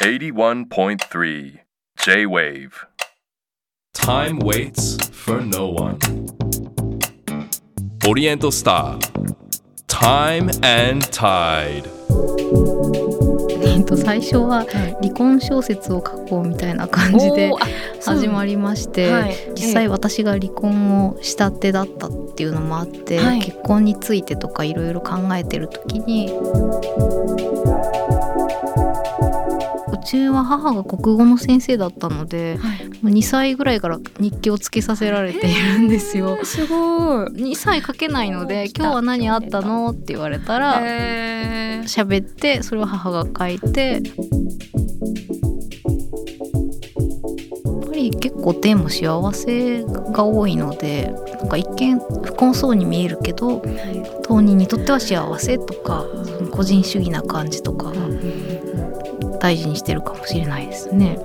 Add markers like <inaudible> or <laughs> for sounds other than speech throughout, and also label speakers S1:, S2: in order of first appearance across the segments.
S1: 81.3 J-Wave
S2: Time waits for no one. Oriental Star. Time and Tide.
S3: えっと最初は離婚小説を書こうみたいな感じで始まりまして、
S4: はい
S3: 実際私が離婚をしたてだったっていうのもあって、
S4: はい
S3: 結婚についてとかいろいろ考えてる時にうちは母が国語の先生だったので
S4: はい。
S3: もう2歳ぐらいから日記をつけさせられているんですよ。
S4: すごい。
S3: 2歳書けないので「今日は何あったの?」って言われたら喋ってそれを母が書いてやっぱり結構テーマ幸せが多いのでなんか一見不幸そうに見えるけど当人にとっては幸せとか個人主義な感じとか大事にしてるかもしれないですね。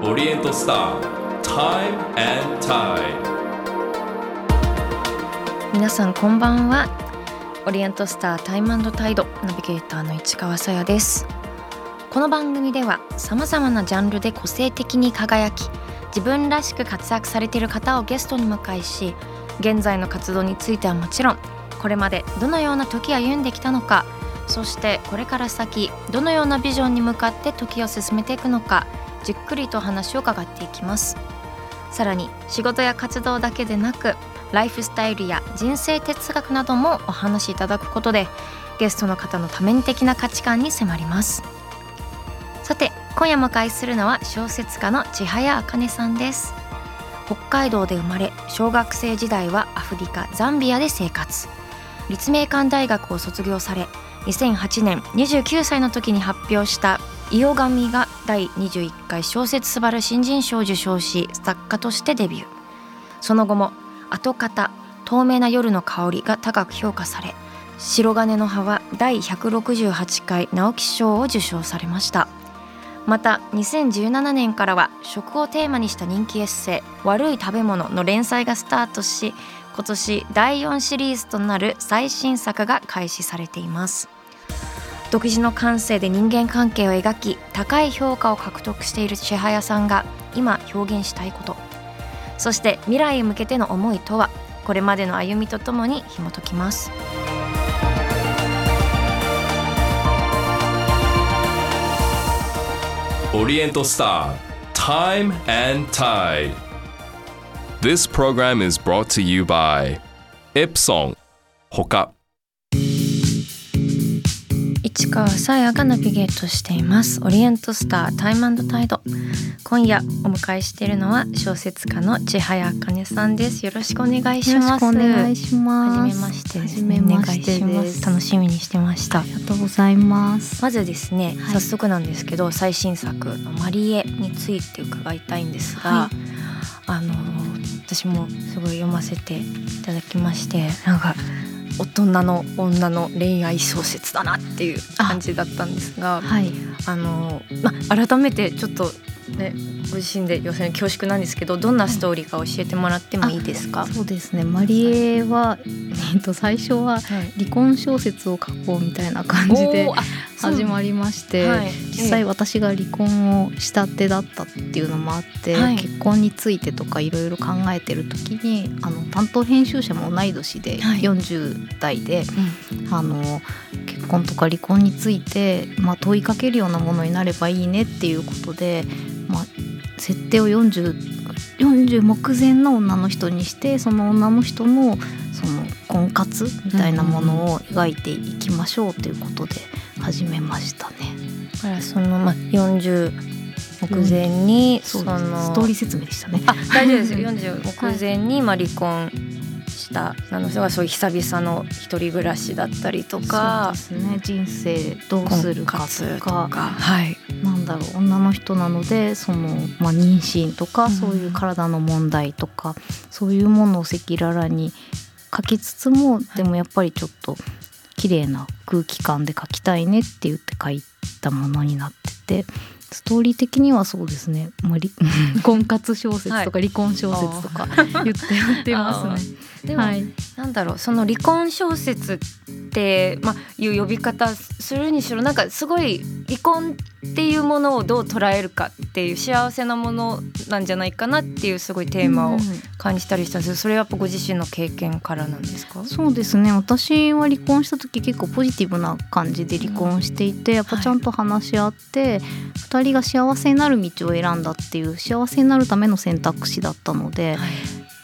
S2: Oriental Star. Time and Tide.
S4: 皆さんこんばんはオリエントスタータイムタイドナビゲーターの市川さやですこの番組ではさまざまなジャンルで個性的に輝き自分らしく活躍されている方をゲストに迎えし現在の活動についてはもちろんこれまでどのような時を歩んできたのかそしてこれから先どのようなビジョンに向かって時を進めていくのかじっくりと話を伺っていきます。さらに仕事や活動だけでなくライフスタイルや人生哲学などもお話しいただくことでゲストの方の多面的な価値観に迫ります。さて今夜迎えするのは小説家の千早茜さんです。北海道で生まれ小学生時代はアフリカザンビアで生活。立命館大学を卒業され2008年29歳の時に発表した「伊予神」が第21回小説すばる新人賞を受賞し作家としてデビュー。その後も「後方透明な夜の香り」が高く評価され「白金の葉」は第168回直木賞を受賞されました。また2017年からは食をテーマにした人気エッセイ「悪い食べ物」の連載がスタートし今年第4シリーズとなる最新作が開始されています独自の感性で人間関係を描き高い評価を獲得している千早さんが今表現したいことそして未来へ向けての思いとはこれまでの歩みとともに紐解きます
S2: Oriental Star. Time and Tide. This program is brought to you by Ipsong. Hoka.
S4: 市川さやがナビゲートしていますオリエントスタータイムタイド今夜お迎えしているのは小説家の千早茜さんですよろしくお願いし
S3: よろし
S4: ます
S3: くお願いします。
S4: はじめましてですね
S3: はじめまして
S4: お願いしま。楽しみにしてました
S3: ありがとうございます。
S4: まずですね、
S3: はい
S4: 早速なんですけど最新作のマリエについて伺いたいんですが、
S3: は
S4: あの私もすごい読ませていただきましてなんか大人の女の恋愛小説だなっていう感じだったんですが
S3: はい。
S4: あの、ま、改めてちょっとねご自身で要するに恐縮なんですけどどんなストーリーか教えてもらってもいいですか、
S3: そうですね。マリエは、えっと最初は
S4: はい。
S3: 離婚小説を書こうみたいな感じで始まりまして、
S4: はい。
S3: 実際私が離婚をしたてだったっていうのもあって、
S4: はい。
S3: 結婚についてとかいろいろ考えてる時にあの担当編集者も同い年で、
S4: はい。
S3: 40代であの結婚とか離婚について、まあ、問いかけるようなものになればいいねっていうことで、まあ、設定を40 40目前の女の人にしてその女の人のその婚活みたいなものを描いていきましょうということで始めましたね。
S4: だからその、ま、40目前に、
S3: そう
S4: その
S3: ストーリー説明でしたね。
S4: あ大丈夫です40目前に、まあ、離婚した。あの人がそういう久々の一人暮らしだったりとか。
S3: そうですね。人生どうするかとか。
S4: はい。
S3: なんだろう。女の人なのでその、まあ、妊娠とか、
S4: うん。
S3: そういう体の問題とかそういうものを赤裸々に書きつつもでもやっぱりちょっと綺麗な空気感で書きたいねって言って書いたものになっててストーリー的にはそうですね、まあ、り <laughs> 婚活小説とか離婚小説とか言ってやってますね。
S4: でも、
S3: はい、
S4: なんだろうその離婚小説って、まあ、いう呼び方するにしろなんかすごい離婚っていうものをどう捉えるかっていう幸せなものなんじゃないかなっていうすごいテーマを
S3: うん。
S4: 感じたりしたんですけどそれはやっぱご自身の経験からなんですか？
S3: そうですね。私は離婚した時結構ポジティブな感じで離婚していて、やっぱちゃんと話し合って、2人が幸せになる道を選んだっていう幸せになるための選択肢だったので、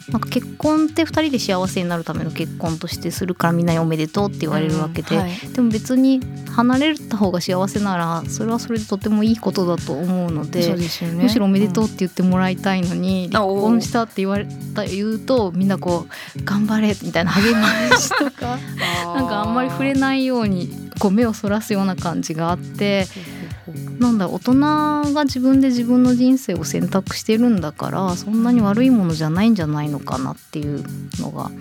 S3: なんか結婚って2人で幸せになるための結婚としてするからみんなにおめでとうって言われるわけで、
S4: はい。
S3: でも別に離れた方が幸せならそれはそれでとてもいいことだと思うので
S4: ね。
S3: むしろおめでとうって言ってもらいたいのに、
S4: あ
S3: 離婚したって言われた言うとみんなこう頑張れみたいな励ましとか <laughs> なんかあんまり触れないようにこう目をそらすような感じがあってなんだ大人が自分で自分の人生を選択してるんだからそんなに悪いものじゃないんじゃないのかなっていうのが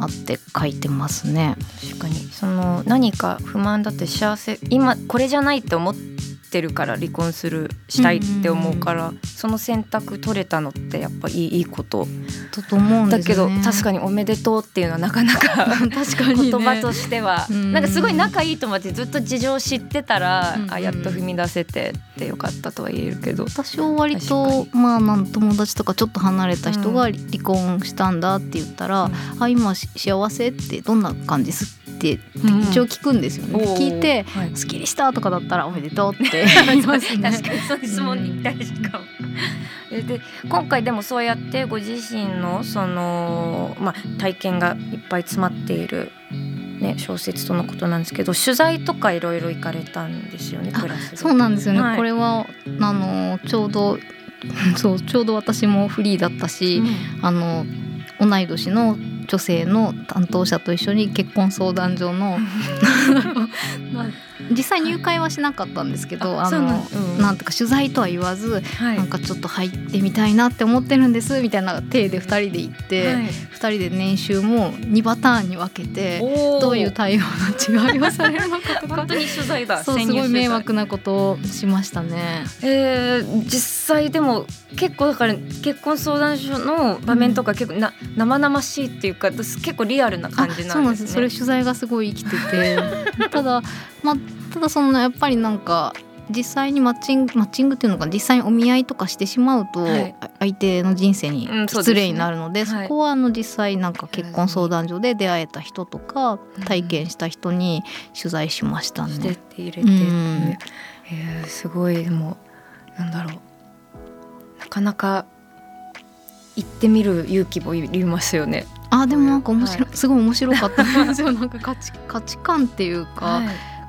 S3: あって書いてますね。
S4: 確かにその何か不満だって幸せ今これじゃないって思ってるから離婚するしたいって思うから、その選択取れたのってやっぱいいいいこと。
S3: だと思うん
S4: だけど。確かに「おめでとう」っていうのはなかなか
S3: 確かに、ね、
S4: 言葉としては、
S3: うん。
S4: なんかすごい仲いい友達ずっと事情知ってたら、
S3: うん
S4: あやっと踏み出せてってよかったとは言えるけど。
S3: 私は割
S4: 確
S3: と
S4: か
S3: まあなん友達とかちょっと離れた人が
S4: うん
S3: 離婚したんだって言ったら「
S4: うん。
S3: あ今し幸せってどんな感じです?」って
S4: うん
S3: 一応聞くんですよね。
S4: おー
S3: 聞いて
S4: はい「
S3: すっきりした」とかだったら「おめでとう」って <laughs> ね。
S4: 確かにそういう質問に大事かも。えで今回でもそうやってご自身のその、まあ、体験がいっぱい詰まっている、ね、小説とのことなんですけど取材とかいろいろ行かれたんですよね
S3: あ
S4: クラスで。
S3: そうなんですよね、
S4: はい。
S3: これはあのちょうどそうちょうど私もフリーだったし、あの同い年の女性の担当者と一緒に結婚相談所のまあ <laughs> 実際入会はしなかったんですけどあの
S4: んうん。
S3: なんとか取材とは言わず、
S4: はい。
S3: なんかちょっと入ってみたいなって思ってるんですみたいな体で2人で行って、
S4: はい。
S3: 2人で年収も2パターンに分けてどういう対応の違いをされるのかとか。
S4: 本当に取材だ
S3: そうすごい迷惑なことをしましたね。
S4: えー、実際でも結構だから結婚相談所の場面とか結構な、生々しいっていうか結構リアルな感じなんですね。
S3: あそうなんです。それ取材がすごい生きてて。<laughs> ただまあただそのやっぱりなんか実際にマッチングマッチングっていうのかな。実際にお見合いとかしてしまうと、相手の人生に失礼になるので,、
S4: はい。
S3: そこはあの実際なんか結婚相談所で出会えた人とか
S4: うん。
S3: 体験した人に取材しましたね。
S4: て入れて、
S3: う。ん。
S4: えーすごいでもなんだろう。なかなか行ってみる勇気もいりますよね。
S3: あでもなんか面白い、
S4: は
S3: すごい面白かった。んですよなんか価値価値観っていうか、
S4: はい。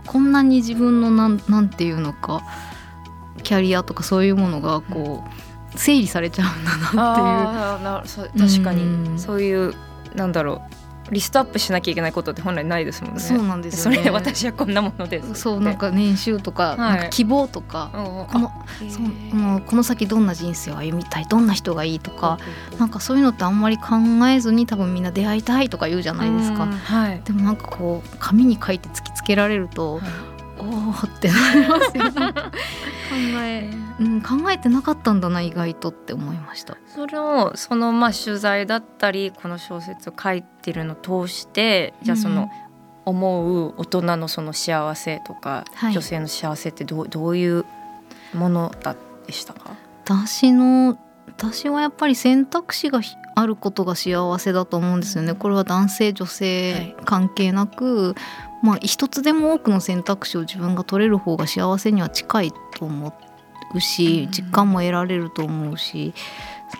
S3: こんなに自分のなんなんていうのかキャリアとかそういうものがこう整理されちゃうんだなっていう。
S4: 確か
S3: うん。
S4: にそういうなんだろうリストアップしなきゃいけないことって本来ないですもんね。
S3: そうなんですよね。
S4: それで私はこんなものです。
S3: そうなんか年収とか,、
S4: い
S3: なんか希望とか、
S4: うん
S3: このそうもうこの先どんな人生を歩みたいどんな人がいいとか、なんかそういうのってあんまり考えずに多分みんな出会いたいとか言うじゃないですか。
S4: うんはい。
S3: でもなんかこう紙に書いて突きつけられると、おおってなりますよ。<laughs> 考え、うん、考えてなかったんだな意外とって思いました。
S4: それをそのまあ取材だったりこの小説を書いてるのを通してじゃあその思う大人のその幸せとか、
S3: はい
S4: 女性の幸せってどうどういうものだでしたか？
S3: 私の私はやっぱり選択肢がひあることが幸せだと思うんですよね。これは男性女性関係なく、まあ一つでも多くの選択肢を自分が取れる方が幸せには近いと思うし
S4: うん
S3: 実感も得られると思うし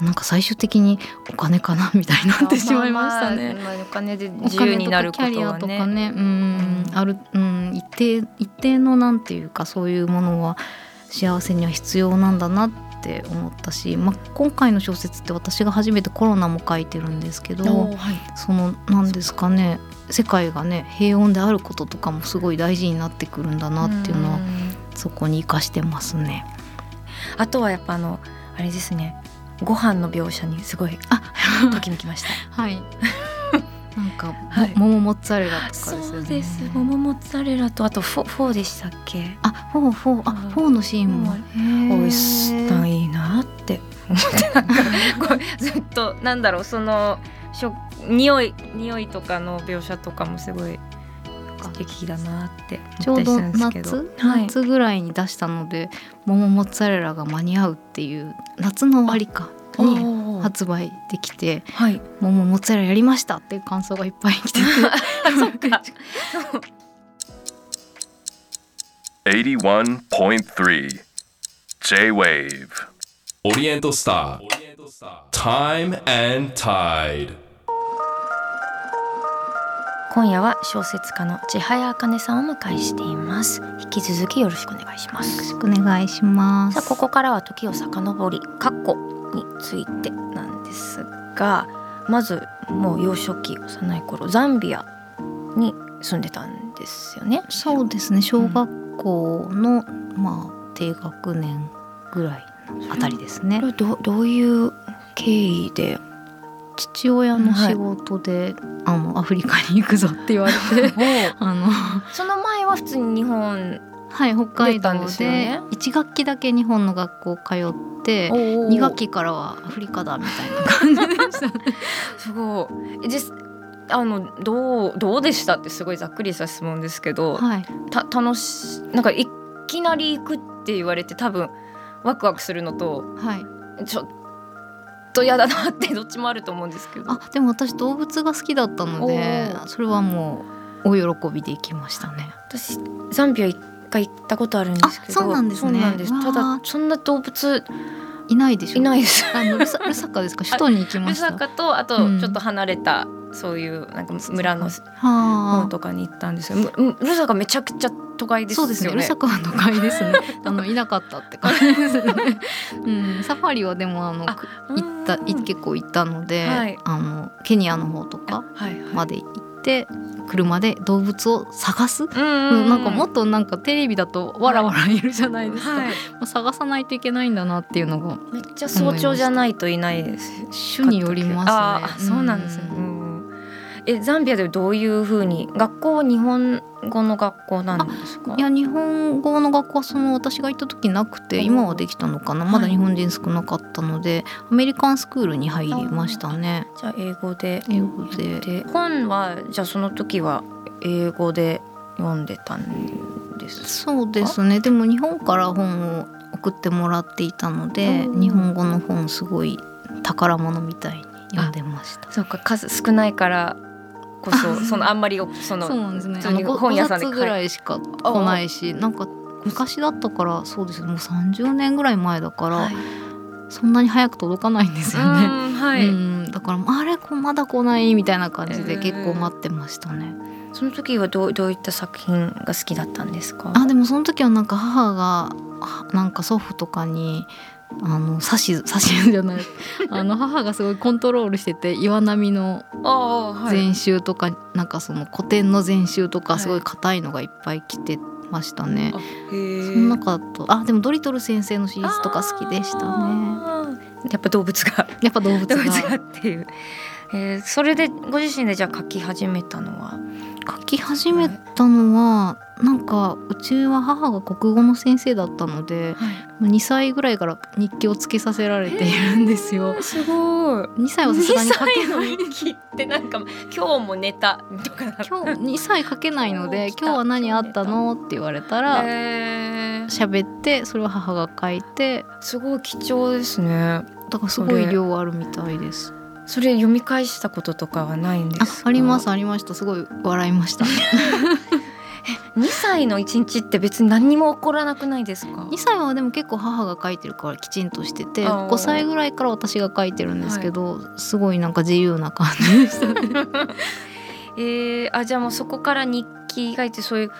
S3: なんか最終的にお金かなみたいになってしまいましたね。
S4: まあまあまあお金で
S3: お
S4: 自由になること
S3: かキャリア
S4: はね。
S3: とかね、うん
S4: うん
S3: ある、うん、一定一定のなんていうかそういうものは幸せには必要なんだなって思ったし、まあ、今回の小説って私が初めてコロナも書いてるんですけど
S4: はい。
S3: そのなんですかね世界がね平穏であることとかもすごい大事になってくるんだなっていうのは
S4: ん
S3: そこに生かしてますね。
S4: あとはやっぱあのあれですね。ご飯の描写にすごい
S3: あ
S4: ときめきました。<laughs>
S3: はいなんか、
S4: はい。
S3: も桃モッツァレラとかですよね。
S4: そうです。桃モッツァレラとあとフォフォーでしたっけ？
S3: あフォーフォー。あ
S4: うん。
S3: フォーのシーンも
S4: うん。
S3: へー。
S4: 美味しさい。い。なって思ってなんかこうずっとなんだろうその食匂い。匂い。とかの描写とかもすごい。
S3: か
S4: 素敵だなって
S3: ちょうど夏、夏ぐらい。に出したので桃モッツァレラが間に合うってい。う夏の終わりかに発売できて
S4: はい。
S3: 桃モッツァレラやりましたっていう感想がいっぱい来てて。<laughs>
S4: そっか。
S1: 81.3 J-Wave
S2: オリエントスター Time and Tide.
S4: 今夜は小説家の千早茜さんをお迎えしています。引き続きよろしくお願いします。
S3: よろしくお願いします。
S4: さあここからは時を遡り過去についてなんですがまずもう幼少期幼い頃ザンビアに住んでたんですよね。
S3: そうですね。小学校の、まあ低学年ぐらいのあたりですね。
S4: どどういう経緯で？
S3: 父親の仕事で、あのアフリカに行くぞって言われて <laughs> あの
S4: その前は普通に日本
S3: はい北海道
S4: でね
S3: で1学期だけ日本の学校通って
S4: 2
S3: 2学期からはアフリカだみたいな感じでしたね。<laughs>
S4: すごい。え実あのどうどうでしたってすごいざっくりした質問ですけど、
S3: はい。
S4: た楽しなんかいきなり行くって言われて多分ワクワクするのと
S3: はい。
S4: ちょっと嫌だなってどっちもあると思うんですけど。
S3: あでも私動物が好きだったのでそれはもう大喜びで行きましたね。
S4: 私ザンビア一回行ったことあるんですけど。
S3: あそうなんですね。
S4: ただそんな動物
S3: いないでしょ
S4: いないです。<laughs>
S3: あのルサルサカですか？首都に行きま
S4: ル
S3: した。
S4: サカとあと
S3: うん。
S4: ちょっと離れた、そういうなんか村の
S3: はあ。
S4: 方とかに行ったんですよ。むルサカめちゃくちゃ都会ですよね。
S3: そうですね。ルサカは都会ですね。<laughs> あのいなかったって感じですね。うん、サファリはでもあの行ったい結構行ったので、
S4: はい。
S3: あのケニアの方とか。まで行って車で動物を探す？
S4: うん
S3: うんなんかもっとなんかテレビだとわらわらいるじゃないですか。
S4: はい。
S3: まあ探さないといけないんだなっていうのが
S4: めっちゃ早朝じゃないといないです。
S3: 種によりますね。
S4: そうなんですね。うんえザンビアでどういう風に学校は日本語の学校なんですか？
S3: いや日本語の学校はその私が行った時なくて今はできたのかな。まだ日本人少なかったので、アメリカンスクールに入りましたね。
S4: じゃあ英語で。
S3: 英語で。
S4: で本はじゃあその時は英語で読んでたんです
S3: そうですね。でも日本から本を送ってもらっていたので
S4: うん。
S3: 日本語の本すごい宝物みたいに読んでました。
S4: そうか数少ないからこそ <laughs> そのあんまりその
S3: そうなんですね。
S4: 本屋さんで
S3: 5冊ぐらいしか来ないしなんか昔だったからそうですね。もう30年ぐらい前だから、
S4: はい。
S3: そんなに早く届かないんですよね。
S4: うんはい、
S3: うん、だからあれまだ来ないみたいな感じで結構待ってましたね。
S4: その時はどうどういった作品が好きだったんですか？
S3: あでもその時はなんか母がはなんか祖父とかにあの指し指しじゃない。<laughs> あの母がすごいコントロールしてて岩波の全集とか、なんかその古典の全集と
S4: はい。
S3: かすごい硬いのがいっぱい来てましたね。
S4: あへえ
S3: その中だとあでもドリトル先生のシリーズとか好きでしたね。
S4: やっぱ動物が。
S3: やっぱ動物が。
S4: 動物がっていう、えー、それでご自身でじゃあ書き始めたのは？
S3: 書き始めたのはなんかうちは母が国語の先生だったので2歳ぐらいから日記をつけさせられているんですよ。
S4: すごい。
S3: 2歳はさすがに書けない。
S4: 日記ってなんか今日も寝たとか
S3: 今日2歳書けないので <laughs>
S4: 今日
S3: は何あったのって言われたら喋ってそれを母が書いて。
S4: すごい貴重ですね。
S3: だからすごい量あるみたいです。
S4: それ読み返したこととかはないんで
S3: あ
S4: すか？
S3: ありますありました。すごい笑いました。<laughs>
S4: 2歳の一日って別に何にも起こらなくないですか
S3: ？2歳はでも結構母が書いてるからきちんとしてて
S4: あー
S3: 5歳ぐらいから私が書いてるんですけど、すごいなんか自由な感じでした。ね。<laughs>
S4: えー、あじゃあもうそこから日記書いてそういう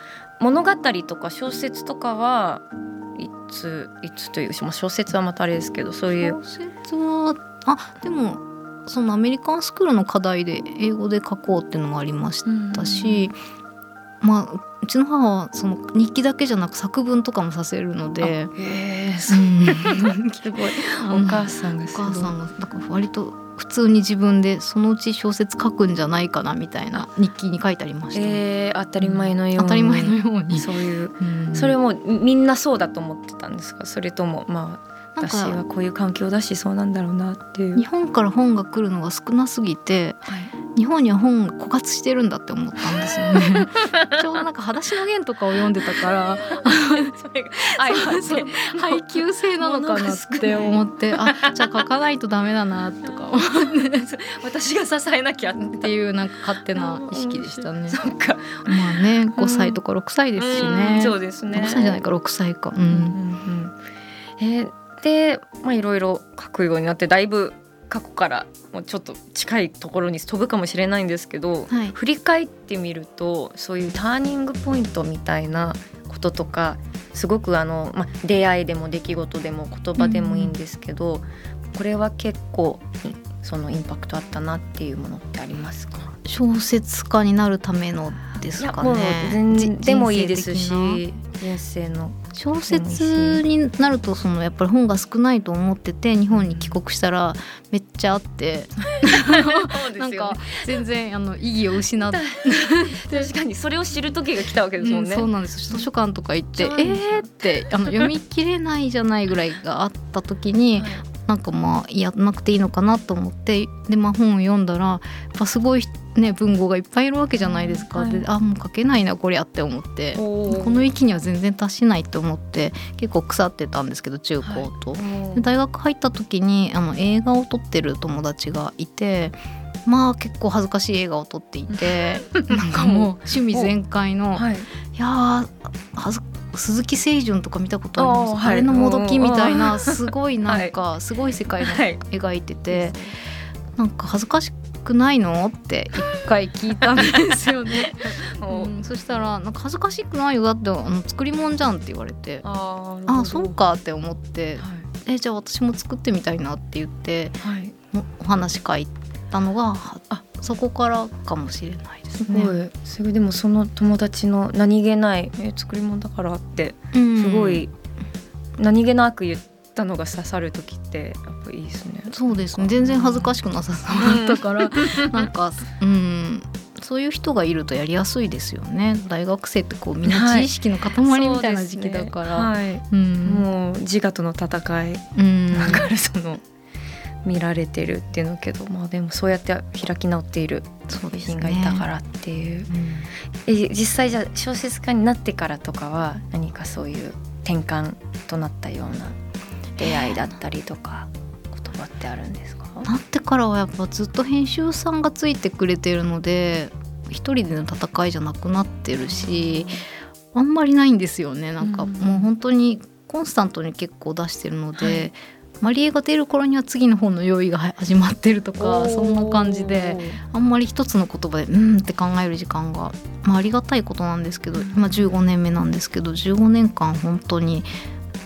S4: 物語とか小説とかはいついつというまあ小説はまたあれですけどそういう
S3: 小説はあでもそのアメリカンスクールの課題で英語で書こうっていうのもありましたし、まあうちの母はその日記だけじゃなく作文とかもさせるので。
S4: へえ
S3: うん。<laughs>
S4: すごい。お母さんが
S3: お母さんがだから割と普通に自分でそのうち小説書くんじゃないかなみたいな日記に書いてありました、
S4: えー、当たり前のように、
S3: 当たり前のように、<laughs>
S4: そういう。
S3: うん。
S4: それもみんなそうだと思ってたんですか？それともまあ
S3: なんか
S4: 私はこういう環境だしそうなんだろうなっていう。
S3: 日本から本が来るのが少なすぎて
S4: はい
S3: 日本には本枯渇してるんだって思ったんですよね。<laughs> ちょうどなんか裸足の弦とかを読んでたから配給制なのかなって思ってあじゃあ書かないとダメだなとか思っ <laughs> <laughs>
S4: 私が支えなきゃって
S3: ていうなんか勝手な意識でしたね。
S4: そっか、
S3: まあね5歳とか6歳ですしね。
S4: うんそうですね。
S3: 6歳じゃないか6歳か。う
S4: うんうん
S3: ん
S4: うん。えーでまあいろいろ書くようになってだいぶ過去からもうちょっと近いところに飛ぶかもしれないんですけど、
S3: はい
S4: 振り返ってみるとそういうターニングポイントみたいなこととかすごくあの、まあ、出会いでも出来事でも言葉でもいいんですけど、これは結構いそのインパクトあったなっていうものってありますか？
S3: 小説家になるためのですかね。
S4: 全
S3: じ
S4: 然でもいいですし人生の。
S3: な小説になるとそのやっぱり本が少ないと思ってて日本に帰国したらめっちゃあって。なんか全然あの意義を失って <laughs>
S4: 確かにそれを知る時が来たわけですもんね。
S3: うんそうなんです。図書館とか行ってえーってあの読み切れないじゃないぐらいがあった時に
S4: はい
S3: なんかまあやらなくていいのかなと思ってでまあ本を読んだらやっぱすごいね文豪がいっぱいいるわけじゃないですか、
S4: はい。
S3: であもう書けないなこりゃって思って。この域には全然達しないって思って結構腐ってたんですけど中高と。で大学入った時にあの映画を撮ってる友達がいてまあ結構恥ずかしい映画を撮っていて <laughs> なんかもう趣味全開の
S4: はい、
S3: いやーはず鈴木清純とか見たことあります、
S4: はい。
S3: あれのもどきみたいなすごいなんかすごい世界の
S4: はい。
S3: 描いてて、なんか恥ずかしくないの？って一回聞いたんですよね、<laughs> うん、そしたらなんか恥ずかしくないよだってあの作り物じゃんって言われて
S4: あ
S3: ああそうかって思って
S4: は
S3: えじゃあ私も作ってみたいなって言って
S4: い、はい、
S3: もお話書いたのがあそこからかもしれないですね。
S4: すごい、すごい。でもその友達の何気ないえ作り物だからって
S3: うん。
S4: すごい何気なく言ったのが刺さる時ってやっぱいいですね。
S3: そうですね。全然恥ずかしくなさそうだったから、なんかうん。そういう人がいるとやりやすいですよね。大学生ってこうみんな
S4: はい
S3: 知識の塊みたいな時期だから、
S4: はい、
S3: うん。
S4: もう自我との戦い。
S3: うん。
S4: だからその見られてるっていうのけどまあでもそうやって開き直っている
S3: そうですね
S4: 品がいたからっていう。
S3: うん。
S4: え実際じゃあ小説家になってからとかは何かそういう転換となったような出会いだったりとか言葉ってあるんですか？
S3: なってからはやっぱずっと編集さんがついてくれてるので一人での戦いじゃなくなってるしあんまりないんですよね。なんか
S4: うん。
S3: もう本当にコンスタントに結構出してるので、マリエが出る頃には次の本の用意が始まってるとかそんな感じであんまり一つの言葉でうんって考える時間が、まあ、ありがたいことなんですけど今15年目なんですけど15年間本当に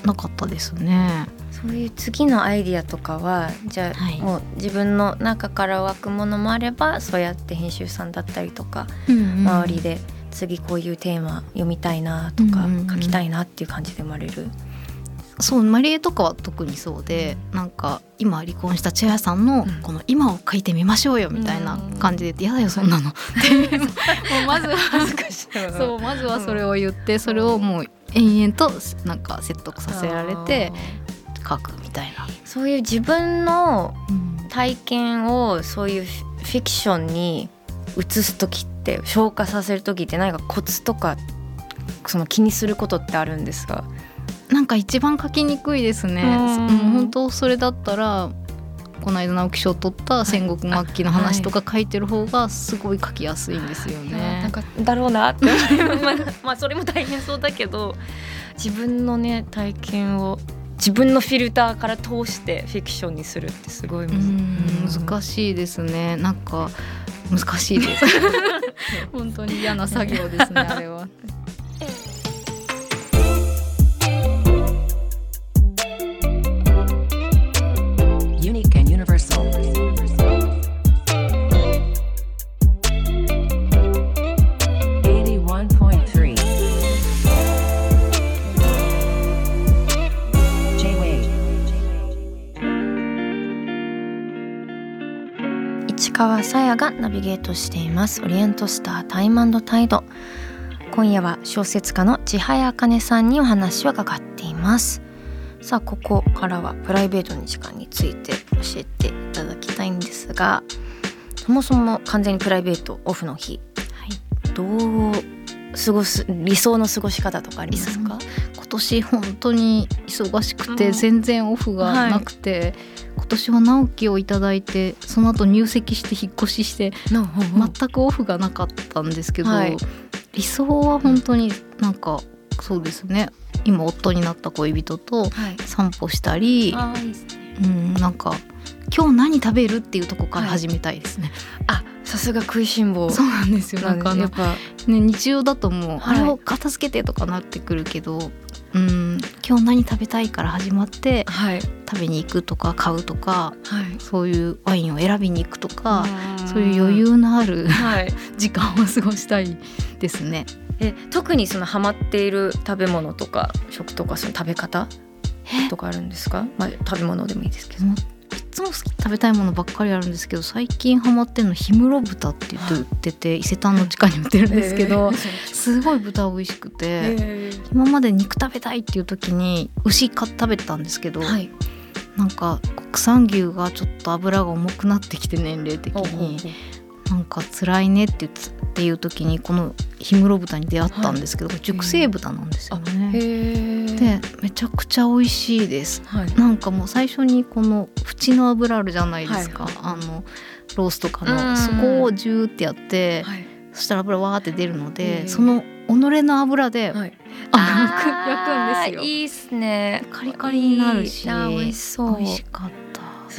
S3: なかったですね。
S4: そういう次のアイディアとかはじゃあ、
S3: はい
S4: もう自分の中から湧くものもあればそうやって編集さんだったりとか、周
S3: 周
S4: りで次こういうテーマ読みたいなとか、
S3: うんうんうん
S4: 書きたいなっていう感じで生まれる。
S3: そうマリエとかは特にそうでなんか今離婚した千谷さんの
S4: うん。
S3: この今を書いてみましょうよみたいな感じで「やだよそんなの」って <laughs> もうまずはそうまずはそれを言ってそれをもう延々となんか説得させられて書くみたいな。
S4: そういう自分の体験をそういうフィクションに移す時って消化させる時って何かコツとかその気にすることってあるんですか？
S3: なんか一番書きにくいですね。本当それだったらこの間直木賞を取った戦国末期の話とか書いてる方がすごい書きやすいんですよね。
S4: なんかだろうなって <laughs> まあまあそれも大変そうだけど自分のね体験を自分のフィルターから通してフィクションにするってすごい
S3: うん
S4: 難しい。
S3: 難しいですねなんか難しいです <laughs> 本当に嫌な作業ですねあれは
S4: 川さやがナビゲートしています。オリエントスタータイムタイド。今夜は小説家の千早茜さんにお話を伺っています。さあここからはプライベートの時間について教えていただきたいんですがそもそも完全にプライベートオフの日。
S3: はい。
S4: どう過ごす理想の過ごし方とかありますか？
S3: 今年本当に忙しくて
S4: うん。
S3: 全然オフがなくて、今年は直樹をいただいてその後入籍して引っ越しして
S4: の
S3: 全くオフがなかったんですけど、
S4: はい
S3: 理想は本当になんかそうですね今夫になった恋人と
S4: はい。
S3: 散歩したり、
S4: あーいいですね。
S3: うん、なんか今日何食べるっていうとこから始めたいですね。
S4: あさすが食いしん坊
S3: そうなんですよ。なんかあの
S4: やっぱ
S3: ね日常だともう、
S4: はい
S3: あれを片付けてとかなってくるけど、うん今日何食べたいから始まって
S4: はい
S3: 食べに行くとか買うとか
S4: はい。
S3: そういうワインを選びに行くとか、そういう余裕のある
S4: はい。<laughs>
S3: 時間を過ごしたいですね。
S4: え特にそのハマっている食べ物とか食とかその食べ方とかあるんですか？まあ食べ物でもいいですけど。
S3: いつも食べたいものばっかりあるんですけど最近ハマってるの氷室豚って言って売ってて伊勢丹の地下に売ってるんですけど、すごい豚美味しくて、
S4: えー。
S3: 今まで肉食べたいっていう時に牛か食べてたんですけど、
S4: はい。
S3: なんか国産牛がちょっと脂が重くなってきて年齢的になんか辛いねって言っていう時にこの氷室豚に出会ったんですけど、これ熟成豚なんですよね。めちゃくちゃ美味しいです。
S4: はい。
S3: なんかもう最初にこの縁の油あるじゃないですか、
S4: はい
S3: あのロースとか
S4: うん
S3: のそこをジューってやって、
S4: はい。
S3: そしたら油わーって出るので、
S4: うん
S3: その己の油で、
S4: はい。
S3: あの焼くんですよ。
S4: いいっすね。
S3: カリカリになるし
S4: 美味しそう。
S3: 美味しかった。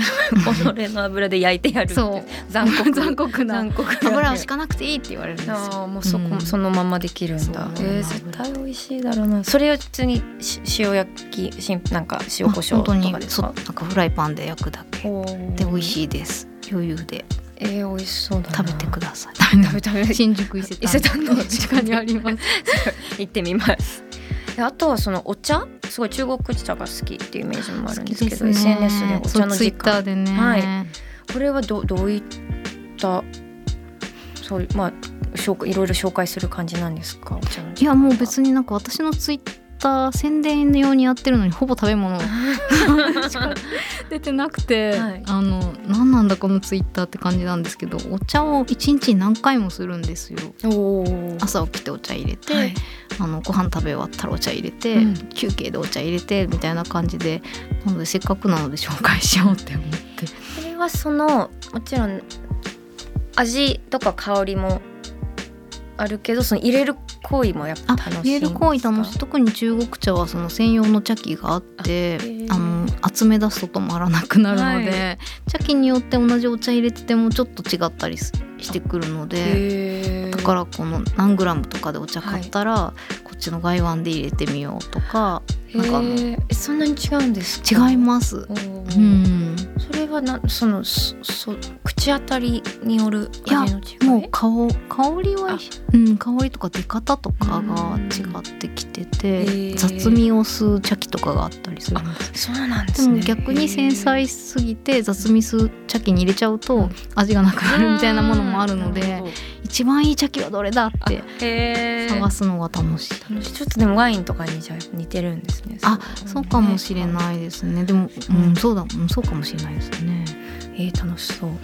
S3: <laughs>
S4: 己の油で焼いてやる。
S3: そう
S4: 残酷
S3: 残酷な
S4: 残酷
S3: 油を敷かなくていいって言われるんですよ。
S4: もうそこ、
S3: うん
S4: そのままできるんだ。えー、絶対美味しいだろうな。それを普通にし塩焼きしんなんか塩コショウとかですか？
S3: なん。かフライパンで焼くだけで美味
S4: い。
S3: しいです。余裕で
S4: えー、美味しそう。
S3: 食べてください。
S4: 食べ食べ <laughs>
S3: 新宿伊勢丹
S4: の
S3: 地下にあります。<laughs>
S4: 行ってみます。であとはそのお茶？すごい中国茶が好きっていうイメージもあるんですけど SNS でお茶の
S3: ツイ
S4: 時間。
S3: ッターでね。
S4: はい。これはどどういったそうまあいろいろ紹介する感じなんですか？お茶の時間。
S3: いやもう別になんか私のツイッター宣伝用にやってるのにほぼ食べ物 <laughs> しか出てなくて、
S4: はい。
S3: あの何なんだこのツイッターって感じなんですけどお茶を一日に何回もするんですよ。朝起きてお茶入れて、
S4: はい。
S3: あのご飯食べ終わったらお茶入れて、
S4: うん。
S3: 休憩でお茶入れてみたいな感じでなのでせっかくなので紹介しようって思って。
S4: それはそのもちろん味とか香りもあるけどその入れる行為もやっぱ
S3: あ
S4: 楽しいんですか
S3: 入れる行為楽しい。特に中国茶はその専用の茶器があって
S4: あ
S3: の集め出すと止まらなくなるので、
S4: は
S3: 茶器によって同じお茶入れててもちょっと違ったりすしてくるのでだからこの何グラムとかでお茶買ったら、こっちの外腕で入れてみようとかなんかあの？
S4: へーえそんなに違うんですか？
S3: 違います。うん、
S4: それはなそのそそ口当たりによる
S3: いや
S4: 味の違い？
S3: もう香香りは？
S4: あ、
S3: うん、香りとか出方とかが違ってきてて
S4: へー。
S3: 雑味を吸う茶器とかがあったりする。んです
S4: そうなんで
S3: ですも
S4: ね
S3: 逆に繊細すぎて雑味吸う茶器に入れちゃう
S4: う
S3: と
S4: ん。
S3: 味がなくなるみたいなものもあるの
S4: な
S3: で一番いい茶器はどれだって探すのが楽しい。
S4: 楽しい。ちょっとでもワインとかにじゃあ似てるんですね。
S3: あそうかもしれ
S4: い、
S3: ないですね。でも、う
S4: うん
S3: ん、そうだ、うんそうかもしれないですね。
S4: えー、楽しそう。
S3: うん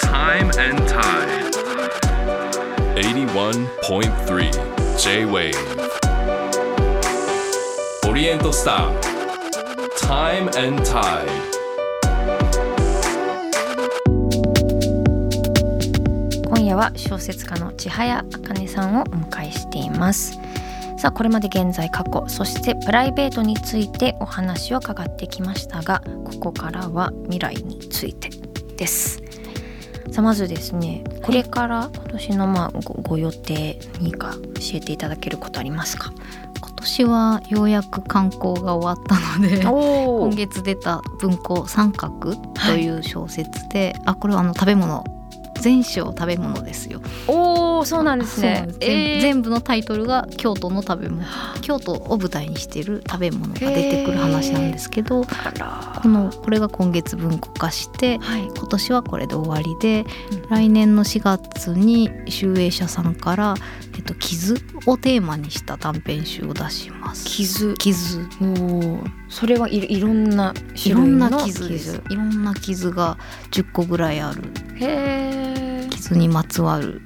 S1: Time and Tide.
S2: 81.3 J-Wave オリエントスター Time and Tide
S4: 夜は小説家の千早茜さんをお迎えしています。さあこれまで現在過去そしてプライベートについてお話を伺ってきましたがここからは未来についてです。さあまずですねこれから今年のまあごご予定にか教えていただけることありますか？
S3: 今年はようやく観光が終わったので。
S4: お
S3: 今月出た文庫三角という小説で、あこれはあの食べ物全章食べ物ですよ。
S4: おおそうなんですね。
S3: です。全
S4: えー。
S3: 全部のタイトルが京都の食べ物。<gasps> 京都を舞台にしている食べ物が出てくる話なんですけど
S4: あら
S3: このこれが今月文庫化して
S4: はい。
S3: 今年はこれで終わりで、
S4: うん。
S3: 来年の4月に集英社さんから「えっと、傷」をテーマにした短編集を出します。
S4: 傷。
S3: 傷。
S4: おおそれはいいろんない種
S3: ろん
S4: 類の
S3: な傷です。いろんな傷が10個ぐらいある。
S4: へー
S3: 傷にまつわる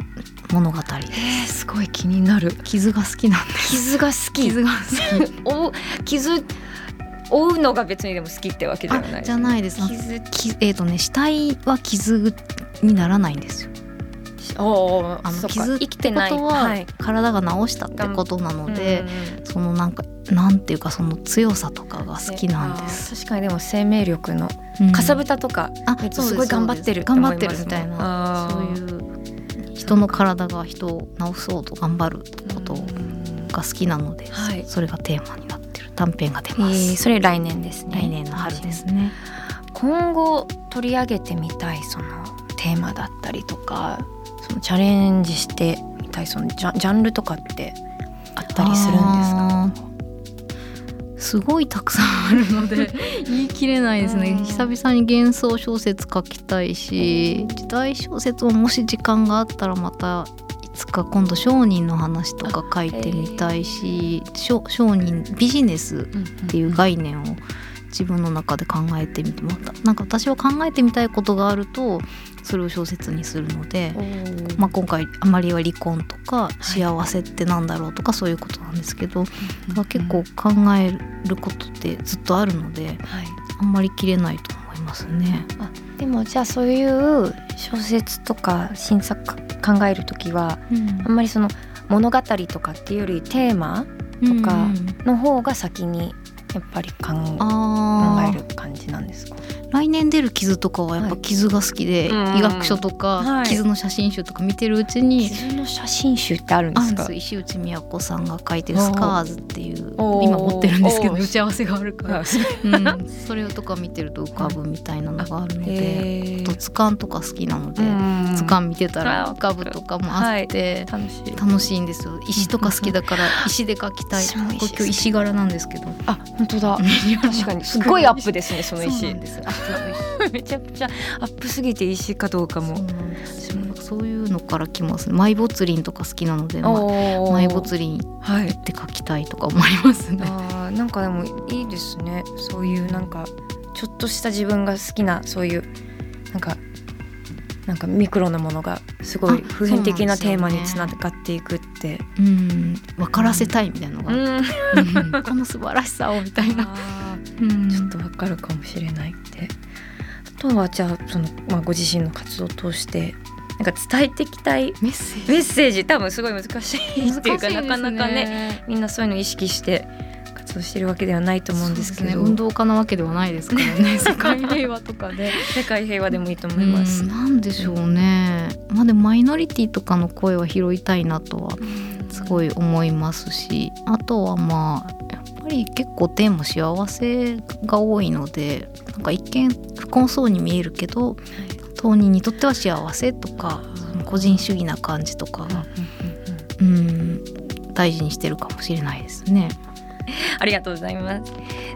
S3: 物語です。
S4: えーすごい気になる。
S3: 傷が好きなんです。
S4: 傷が好き。
S3: 傷が好き。<laughs>
S4: お傷追うのが別にでも好きってわけではない。
S3: あじゃないです。
S4: 傷。
S3: きえっ、とね死体は傷にならないんですよ。
S4: おー
S3: あの傷
S4: 生きてない。
S3: ことは
S4: はい。
S3: 体が治したってことなので、
S4: うん。
S3: そのなんかなんていうかその強さとかが好きなんです。
S4: 確かにでも生命力の
S3: うん。
S4: かさぶたとか、
S3: うです
S4: すごい頑張ってる
S3: 頑張ってるみたいなそういう人の体が人を治そうと頑張ること
S4: うん
S3: が好きなので、
S4: はい。
S3: それがテーマになってる短編が出
S4: え
S3: ます。
S4: ーそれ来年ですね。
S3: 来年の春ですね。
S4: 今後取り上げてみたいそのテーマだったりとかそのチャレンジしてみたいそのジャジャンルとかってあったりするんですか？
S3: すごいたくさんあるので <laughs> 言い切れないですね。
S4: うん。
S3: 久々に幻想小説書きたいし時代小説ももし時間があったらまたいつか今度商人の話とか書いてみたいし商商人ビジネスっていう概念を自分の中で考えてみてまた。なんか私は考えてみたいことがあるとそれを小説にするので、まあ、今回あまりは離婚とか幸せってなんだろうとかそういうことなんですけど、だから結構考えることってずっとあるので
S4: はい。
S3: あんまり切れないと思いますね。
S4: あでもじゃあそういう小説とか新作考える時はあんまりその物語とかっていうよりテーマとか
S3: うん。
S4: の方が先にやっぱり考える感じなんですか？
S3: ー来年出る傷とかはやっぱ傷が好きで、
S4: うん。
S3: 医学書とか、
S4: はい。
S3: 傷の写真集とか見てるうちに、
S4: 傷の写真集ってあるんですか？
S3: す石内美子さんが書いてる「スカーズ」っていう今持ってるんですけど打ち合わせがあるから、<laughs>
S4: あ
S3: うん、それとか見てると浮かぶみたいなのがあるので、あと図鑑とか好きなので、
S4: うん。
S3: 図鑑見てたら
S4: あ
S3: 浮かぶとかもあって、
S4: 楽しい。
S3: 楽しいんですよ。石とか好きだから石で描きたい。今日石柄なんですけど。
S4: あ本当だ。確かに。<laughs> すごいアップですねその石 <laughs> めちゃくちゃアップすぎて石かどうかも。
S3: そういうのから来ますね。マイボツリンとか好きなので、ま
S4: おー。
S3: マイボツリン
S4: はい。
S3: って描きたいとか思いますね。
S4: あーなんかでもいいですね。そういうなんかちょっとした自分が好きなそういうなんかなんかミクロなものがすごい
S3: あ
S4: 普遍的なテーマにつながっていくって。
S3: うん、分からせたいみたいなのが、<laughs> この素晴らしさをみたいな。
S4: ちょっとわかるかもしれないって。あとはじゃあその、まあ、ご自身の活動を通してなんか伝えていきたい
S3: メッセージ？
S4: メッセージ？多分すごい難しいっていうかなかなかねみんなそういうのを意識して活動してるわけではないと思うんですけど。
S3: ね。運動家なわけではないですからね。<laughs> 世界平和とかで。
S4: 世界平和でもいいと思います。
S3: うん。なんでしょうね。まあでもマイノリティとかの声は拾いたいなとはすごい思いますしあとはまあぱり結構テーマ幸せが多いのでなんか一見不幸そうに見えるけど当人にとっては幸せとか個人主義な感じとかがうん大事にしてるかもしれないですね。<laughs>
S4: ありがとうございます。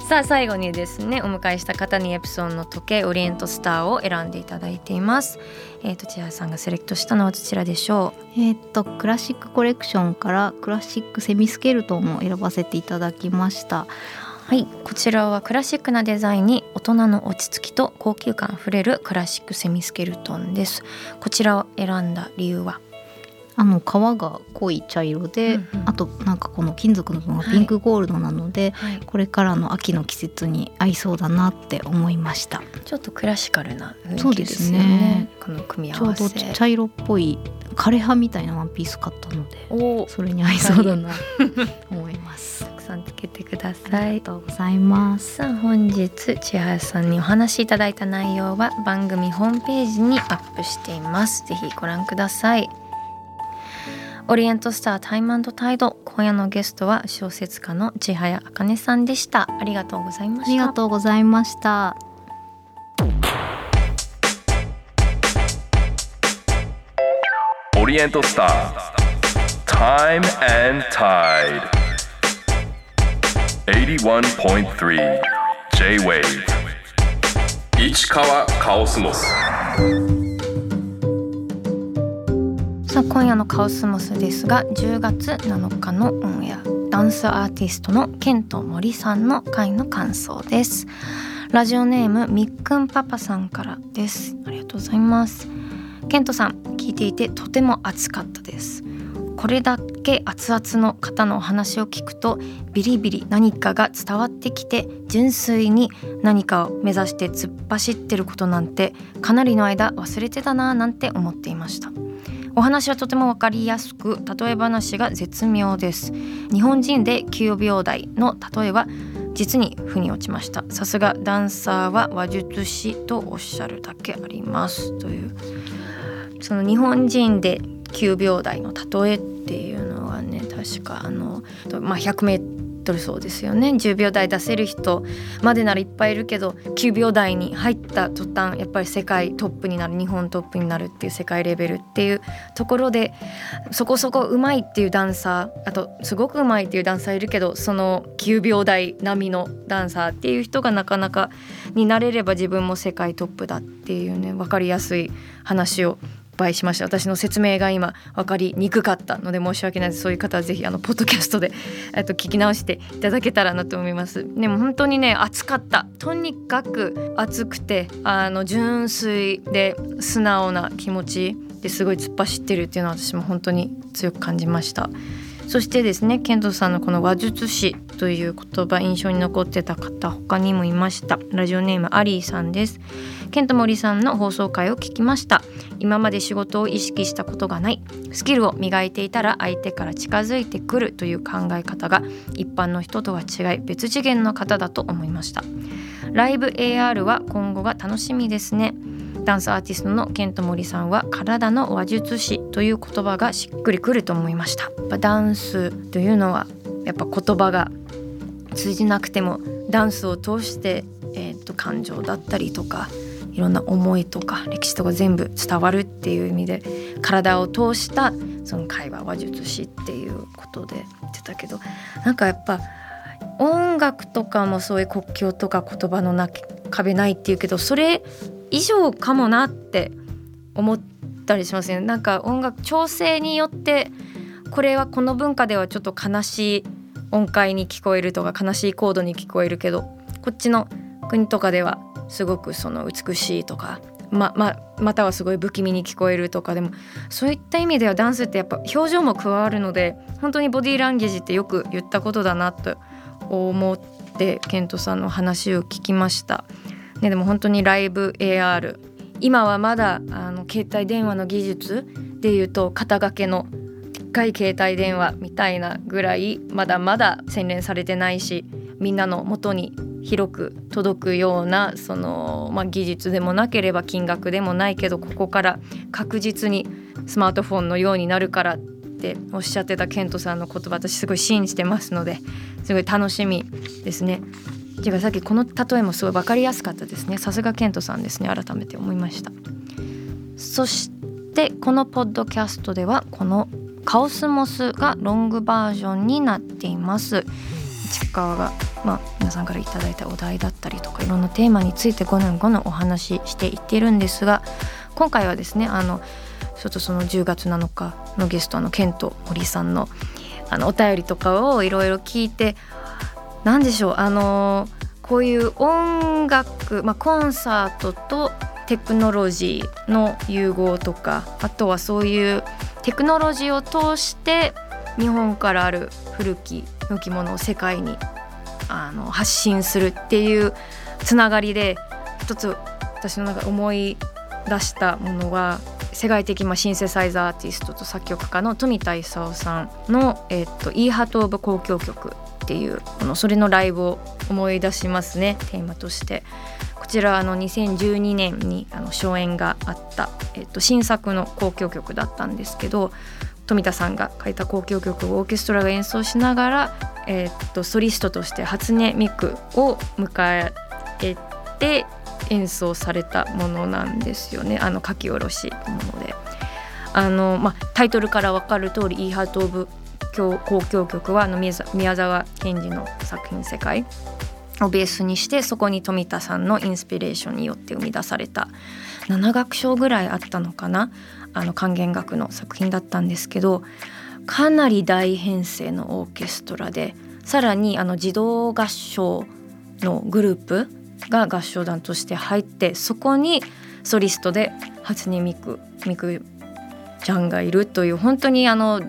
S4: さあ最後にですねお迎えした方にエプソンの時計オリエントスターを選んでいただいています。えっ、と千葉さんがセレクトしたのはどちらでしょ
S3: えーっとクラシックコレクションからクラシックセミスケルトンを選ばせていただきました。
S4: う。はいこちらはクラシックなデザインに大人の落ち着きと高級感あふれるクラシックセミスケルトンです。こちらを選んだ理由は？
S3: あの皮が濃い茶色で、
S4: うんうん
S3: あとなんかこの金属の部分がピンクゴールドなので、
S4: はい
S3: これからの秋の季節に合いそうだなって思いました。
S4: ちょっとクラシカルな
S3: そうで
S4: 雰囲気ですす
S3: ね
S4: よね。この組み
S3: ちょう
S4: 合わせ。
S3: ど茶色っぽい枯葉みたいなワンピース買ったので
S4: おお
S3: それに合いそうだなと思います。
S4: たくさんつけてくだ
S3: あ
S4: さい
S3: りが。とうございます。
S4: さあ本日千早さんにお話しいただいた内容は番組ホームページにアップしていますぜひご覧くださいオリエントスタータイムタイド。今夜のゲストは小説家の千早茜さんでした。ありがとうございました。
S3: ありがとうございました。
S1: Oriental Star Time and Tide 81.3 J-Wave
S2: 市川カオスモス
S4: さあ今夜のカオスモスですが10月7日のオンエアダンスアーティストのケント森さんの回の感想です。ラジオネームみっくんパパさんからです。ありがとうございます。ケントさん聞いていてとても熱かったです。これだけ熱々の方のお話を聞くとビリビリ何かが伝わってきて純粋に何かを目指して突っ走ってることなんてかなりの間忘れてたなぁなんて思っていました。お話はとても分かりやすく例え話が絶妙です。日本人で9秒台の例えは実に腑に落ちました。さすがダンサーは話術師とおっしゃるだけあります。というその日本人で9秒台の例えっていうのはね確かあの、まあ、100メートル走ですよね。10秒台出せる人までならいっぱいいるけど9秒台に入った途端やっぱり世界トップになる日本トップになるっていう世界レベルっていうところでそこそこうまいっていうダンサーあとすごくうまいっていうダンサーいるけどその9秒台並みのダンサーっていう人がなかなかになれれば自分も世界トップだっていうね分かりやすい話をいっぱいしました。私の説明が今分かりにくかったので申し訳ないです。そういう方はぜひあのポッドキャストでえっと聞き直していただけたらなと思います。でも本当にね熱かった。とにかく熱くてあの純粋で素直な気持ちですごい突っ走ってるっていうのは私も本当に強く感じました。そしてですねケントさんのこの話術師という言葉印象に残ってた方他にもいました。ラジオネームアリーさんです。ケント森さんの放送回を聞きました。今まで仕事を意識したことがない。スキルを磨いていたら相手から近づいてくるという考え方が一般の人とは違い別次元の方だと思いました。ライブ AR は今後が楽しみですね。ダンスアーティストのケント森さんは体の話術師という言葉がしっくりくると思いました。やっぱダンスというのはやっぱ言葉が通じなくてもダンスを通して、えー、と感情だったりとかいろんな思いとか歴史とか全部伝わるっていう意味で体を通したその会話話術師っていうことで言ってたけどなんかやっぱ音楽とかもそういう国境とか言葉のな壁ないっていうけどそれ以上かもなって思ったりしますね。なんか音楽調整によってこれはこの文化ではちょっと悲しい音階に聞こえるとか悲しいコードに聞こえるけどこっちの国とかではすごくその美しいとかまままたはすごい不気味に聞こえるとかでもそういった意味ではダンスってやっぱ表情も加わるので本当にボディーランゲージってよく言ったことだなと思ってケントさんの話を聞きました。ね、でも本当にライブ AR 今はまだあの携帯電話の技術でいうと肩掛けのでっかい携帯電話みたいなぐらいまだまだ洗練されてないしみんなの元に広く届くようなその、まあ、技術でもなければ金額でもないけどここから確実にスマートフォンのようになるからっておっしゃってたケントさんの言葉私すごい信じてますのですごい楽しみですね。ていうかさっきこの例えもすごい分かりやすかったですね。さすがケントさんですね。改めて思いました。そしてこのポッドキャストではこのカオスモスがロングバージョンになっています。市川が、まあ、皆さんから頂いたお題だったりとかいろんなテーマについて5年5年お話ししていってるんですが今回はですねあのちょっとその10月7日のゲストのケント森さんのあのお便りとかをいろいろ聞いて何でしょうあのこういう音楽、まあ、コンサートとテクノロジーの融合とかあとはそういうテクノロジーを通して日本からある古き良きものを世界にあの発信するっていうつながりで一つ私の中思い出したものは世界的シンセサイザーアーティストと作曲家の富田勲さんの「えっと、イーハト・オブ交響曲」っていうこのそれのライブを思い出しますねテーマとして。こちらあの2012年にあの初演があった、えっと、新作の交響曲だったんですけど富田さんが書いた交響曲をオーケストラが演奏しながら、えっと、ソリストとして初音ミクを迎えて演奏されたものなんですよねあの書き下ろしもので。あの、まあ、タイトルから分かる通り「イーハート・オブ交響曲は」あの宮沢宮沢賢治の作品世界をベースにしてそこに富田さんのインスピレーションによって生み出された7楽章ぐらいあったのかなあの管弦楽の作品だったんですけどかなり大編成のオーケストラでさらにあの児童合唱のグループが合唱団として入ってそこにソリストで初音ミクミクちゃんがいるという本当にあの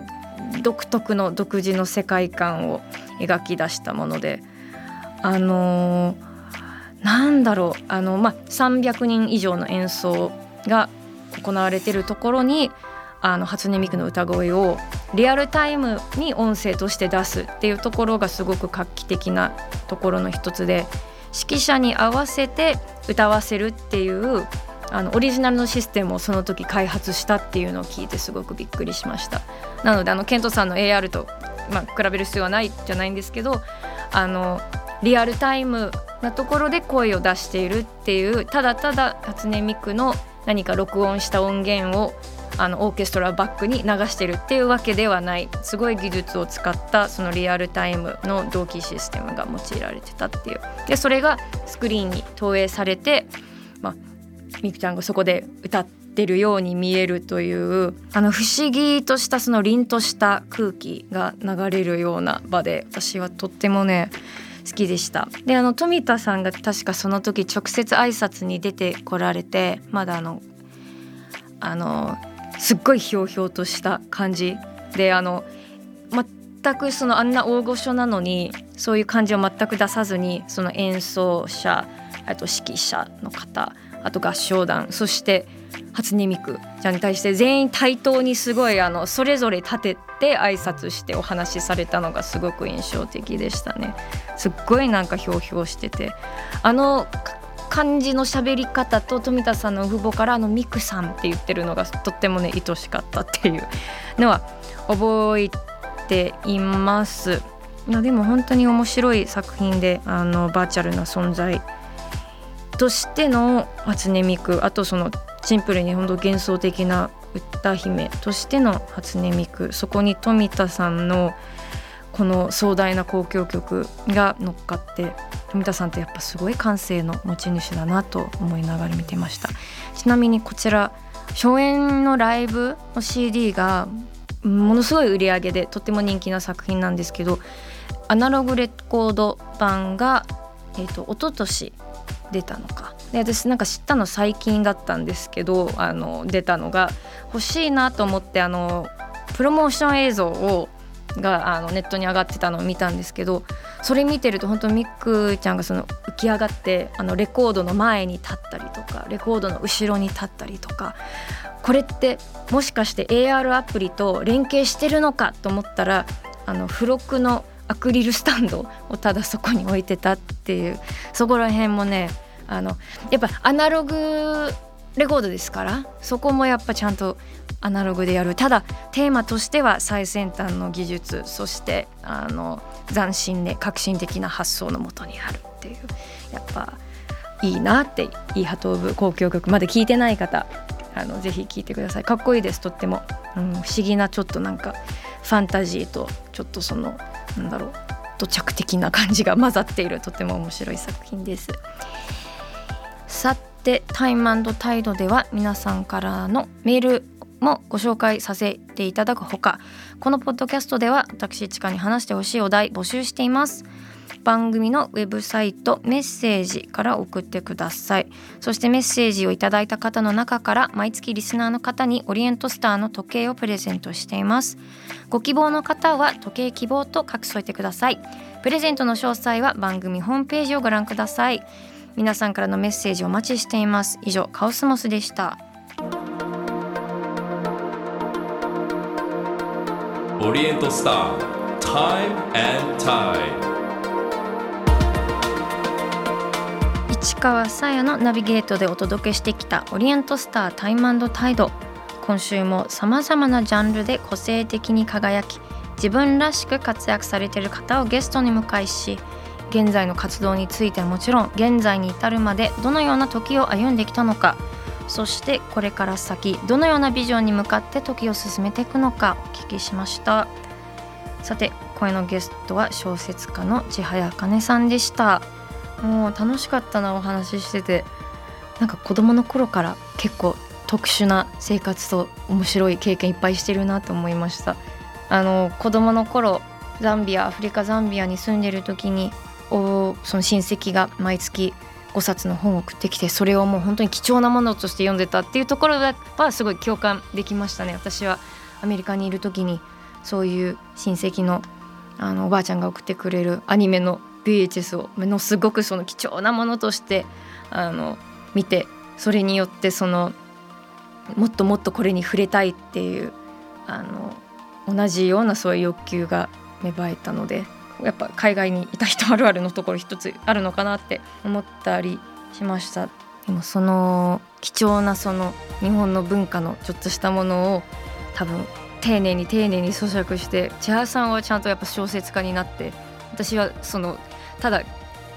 S4: 独特の独自の世界観を描き出したものであのーなんだろうあの、まあ、300人以上の演奏が行われてるところにあの初音ミクの歌声をリアルタイムに音声として出すっていうところがすごく画期的なところの一つで指揮者に合わせて歌わせるっていうあのオリジナルのシステムをその時開発したっていうのを聞いてすごくびっくりしました。なのであのケントさんの AR と、まあ、比べる必要はないじゃないんですけどあのリアルタイムなところで声を出しているっていうただただ初音ミクの何か録音した音源をあのオーケストラバックに流してるっていうわけではないすごい技術を使ったそのリアルタイムの同期システムが用いられてたっていう。でそれがスクリーンに投影されて、まあ、ミクちゃんがそこで歌ってるように見えるというあの不思議としたその凛とした空気が流れるような場で私はとってもね好きでした。であの富田さんが確かその時直接挨拶に出てこられてまだあのあのすっごいひょうひょうとした感じ。であの全くそのあんな大御所なのにそういう感じを全く出さずにその演奏者あと指揮者の方あと合唱団そして初音ミクちゃんに対して全員対等にすごいあのそれぞれ立てて挨拶してお話しされたのがすごく印象的でしたね。すっごいなんかひょうひょうしてて。あの感じの喋り方と富田さんの父母からあのミクさんって言ってるのがとってもね愛しかったっていうのは覚えています。いやでも本当に面白い作品であのバーチャルな存在としての初音ミクあとそのシンプルに本当幻想的な歌姫としての初音ミクそこに富田さんのこの壮大な交響曲が乗っかって富田さんってやっぱすごい感性の持ち主だなと思いながら見てました。ちなみにこちら初演のライブの CD がものすごい売り上げでとっても人気な作品なんですけどアナログレコード版が、えーと、一昨年出たのか。で私なんか知ったの最近だったんですけどあの出たのが欲しいなと思ってあのプロモーション映像をがあのネットに上がってたのを見たんですけどそれ見てると本当ミックちゃんがその浮き上がってあのレコードの前に立ったりとかレコードの後ろに立ったりとかこれってもしかして AR アプリと連携してるのかと思ったらあの付録のアクリルスタンドをただそこに置いてたっていうそこら辺もねあのやっぱアナログレコードですからそこもやっぱちゃんとアナログでやる。ただテーマとしては最先端の技術そしてあの斬新で革新的な発想のもとにあるっていうやっぱいいなって「いいハトーブ交響曲」まで聞いてない方あのぜひ聴いてください。かっこいいですとっても、うん、不思議なちょっとなんかファンタジーとちょっとそのなんだろう土着的な感じが混ざっているとても面白い作品です。さてタイムタイドでは皆さんからのメールもご紹介させていただくほかこのポッドキャストでは私ちかに話してほしいお題募集しています。番組のウェブサイトメッセージから送ってください。そしてメッセージをいただいた方の中から毎月リスナーの方にオリエントスターの時計をプレゼントしています。ご希望の方は時計希望と書き添えてください。プレゼントの詳細は番組ホームページをご覧ください。皆さんからのメッセージお待ちしています。以上カオスモスでした。
S2: オリエントスター Time and Tide.
S4: 市川さやのナビゲートでお届けしてきたオリエントスタータイムタイド今週もさまざまなジャンルで個性的に輝き自分らしく活躍されている方をゲストに迎えし現在の活動についてはもちろん現在に至るまでどのような時を歩んできたのかそしてこれから先どのようなビジョンに向かって時を進めていくのかお聞きしました。さて声のゲストは小説家の千早茜さんでした。もう楽しかったなお話ししてて。なんか子供の頃から結構特殊な生活と面白い経験いっぱいしてるなと思いました。あの子供の頃ザンビアアフリカザンビアに住んでる時にその親戚が毎月5冊の本を送ってきてそれをもう本当に貴重なものとして読んでたっていうところはすごい共感できましたね。私はアメリカにいる時にそういう親戚のあのおばあちゃんが送ってくれるアニメの VHS をものすごくその貴重なものとしてあの見てそれによってそのもっともっとこれに触れたいっていうあの同じようなそういう欲求が芽生えたので。やっぱ海外にいた人あるあるのところ一つあるのかなって思ったりしました。でもその貴重なその日本の文化のちょっとしたものを多分丁寧に丁寧に咀嚼して千原さんはちゃんとやっぱ小説家になって私はそのただ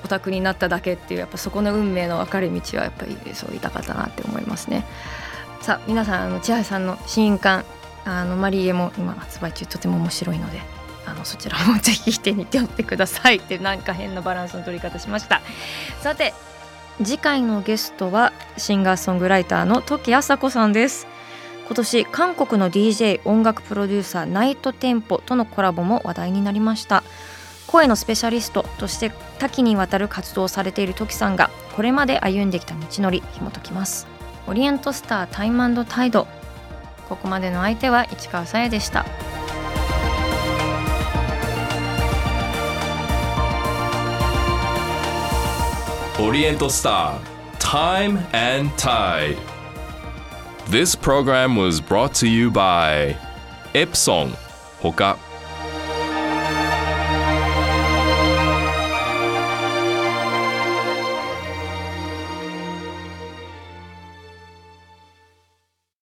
S4: オタクになっただけっていうやっぱそこの運命の分かれ道はやっぱりそう言いたかったなって思いますね。さあ皆さんあの千原さんの新刊あのマリエも今発売中とても面白いので。そちらもぜひ手に取ってくださいってなんか変なバランスの取り方しました。さて次回のゲストはシンガーソングライターの時あさこさんです。今年韓国の DJ 音楽プロデューサーナイトテンポとのコラボも話題になりました。声のスペシャリストとして多岐にわたる活動をされているトキさんがこれまで歩んできた道のり紐解きます。オリエントスタータイムタイド。ここまでの相手は市川さやでした。
S2: オリエントスター Time and Tide This program was brought to you by Epson ほか